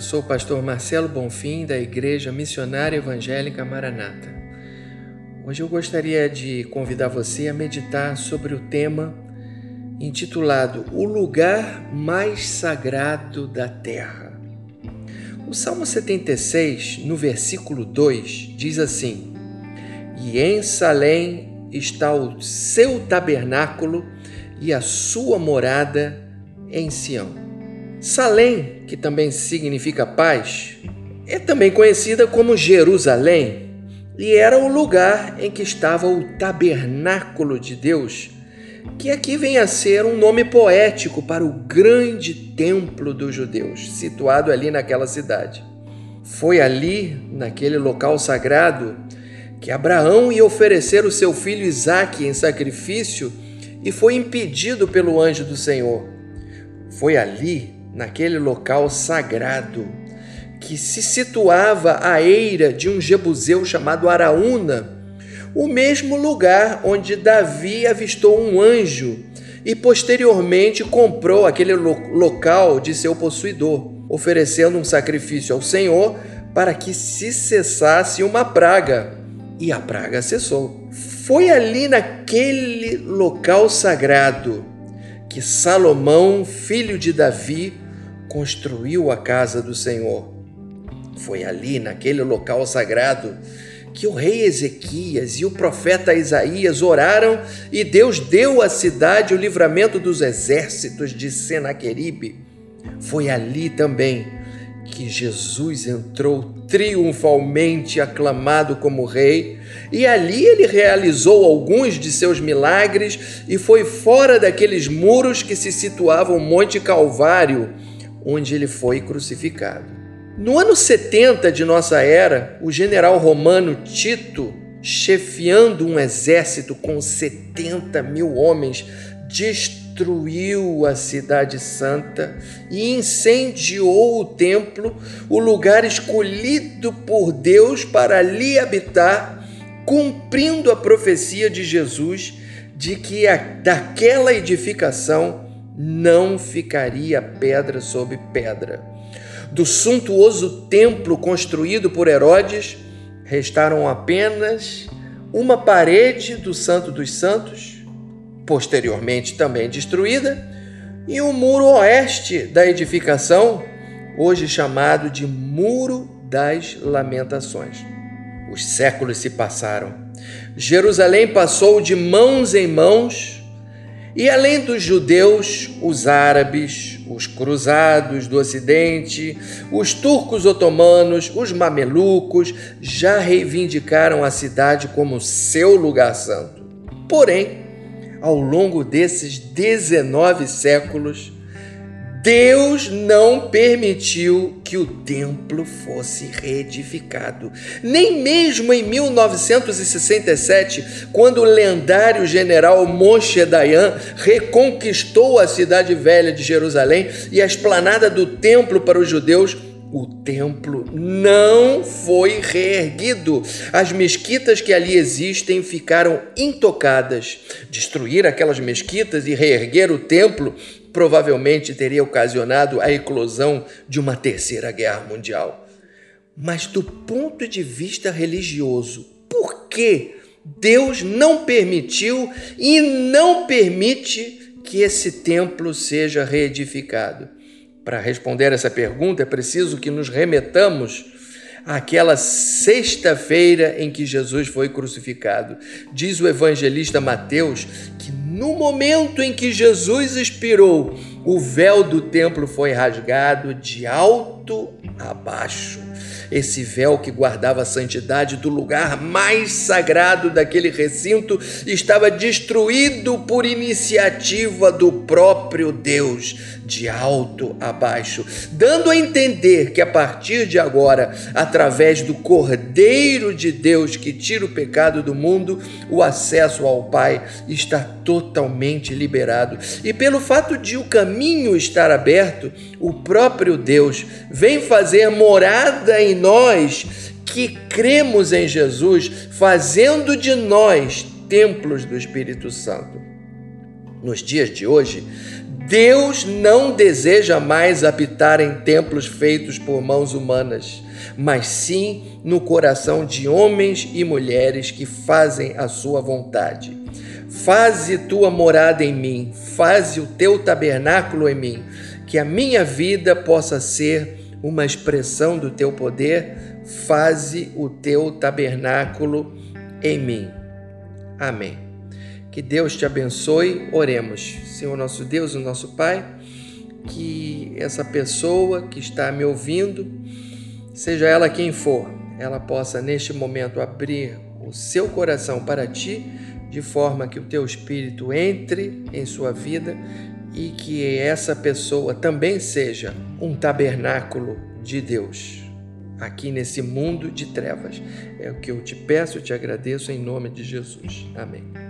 Eu sou o pastor Marcelo Bonfim, da Igreja Missionária Evangélica Maranata. Hoje eu gostaria de convidar você a meditar sobre o tema intitulado O Lugar Mais Sagrado da Terra. O Salmo 76, no versículo 2, diz assim: E em Salém está o seu tabernáculo e a sua morada em Sião. Salém, que também significa paz, é também conhecida como Jerusalém e era o lugar em que estava o tabernáculo de Deus, que aqui vem a ser um nome poético para o grande templo dos judeus, situado ali naquela cidade. Foi ali, naquele local sagrado, que Abraão ia oferecer o seu filho Isaque em sacrifício e foi impedido pelo anjo do Senhor. Foi ali naquele local sagrado que se situava à eira de um jebuseu chamado Araúna, o mesmo lugar onde Davi avistou um anjo e posteriormente comprou aquele lo local de seu possuidor, oferecendo um sacrifício ao Senhor para que se cessasse uma praga. E a praga cessou. Foi ali naquele local sagrado que Salomão, filho de Davi, construiu a casa do Senhor. Foi ali, naquele local sagrado, que o rei Ezequias e o profeta Isaías oraram e Deus deu à cidade o livramento dos exércitos de Senaqueribe. Foi ali também que Jesus entrou triunfalmente aclamado como rei, e ali ele realizou alguns de seus milagres e foi fora daqueles muros que se situavam Monte Calvário, onde ele foi crucificado. No ano 70 de nossa era, o general romano Tito, chefiando um exército com 70 mil homens, destruiu a Cidade Santa e incendiou o templo, o lugar escolhido por Deus para ali habitar, cumprindo a profecia de Jesus de que a, daquela edificação não ficaria pedra sobre pedra. Do suntuoso templo construído por Herodes, restaram apenas uma parede do Santo dos Santos posteriormente também destruída, e o muro oeste da edificação, hoje chamado de Muro das Lamentações. Os séculos se passaram. Jerusalém passou de mãos em mãos, e além dos judeus, os árabes, os cruzados do Ocidente, os turcos otomanos, os mamelucos já reivindicaram a cidade como seu lugar santo. Porém, ao longo desses 19 séculos, Deus não permitiu que o templo fosse reedificado. Nem mesmo em 1967, quando o lendário general Moshe Dayan reconquistou a cidade velha de Jerusalém e a esplanada do templo para os judeus, o templo não foi reerguido. As mesquitas que ali existem ficaram intocadas. Destruir aquelas mesquitas e reerguer o templo provavelmente teria ocasionado a eclosão de uma terceira guerra mundial. Mas do ponto de vista religioso, por que Deus não permitiu e não permite que esse templo seja reedificado? Para responder essa pergunta, é preciso que nos remetamos àquela sexta-feira em que Jesus foi crucificado. Diz o evangelista Mateus que no momento em que Jesus expirou, o véu do templo foi rasgado de alto a baixo esse véu que guardava a santidade do lugar mais sagrado daquele recinto estava destruído por iniciativa do próprio Deus, de alto a baixo, dando a entender que a partir de agora, através do Cordeiro de Deus que tira o pecado do mundo, o acesso ao Pai está totalmente liberado. E pelo fato de o caminho estar aberto, o próprio Deus vem fazer morada em nós que cremos em Jesus, fazendo de nós templos do Espírito Santo. Nos dias de hoje, Deus não deseja mais habitar em templos feitos por mãos humanas, mas sim no coração de homens e mulheres que fazem a sua vontade. Faze tua morada em mim, faze o teu tabernáculo em mim, que a minha vida possa ser uma expressão do teu poder, faze o teu tabernáculo em mim. Amém. Que Deus te abençoe. Oremos. Senhor nosso Deus, o nosso Pai, que essa pessoa que está me ouvindo, seja ela quem for, ela possa neste momento abrir o seu coração para ti, de forma que o teu espírito entre em sua vida e que essa pessoa também seja um tabernáculo de Deus aqui nesse mundo de trevas. É o que eu te peço, eu te agradeço em nome de Jesus. Amém.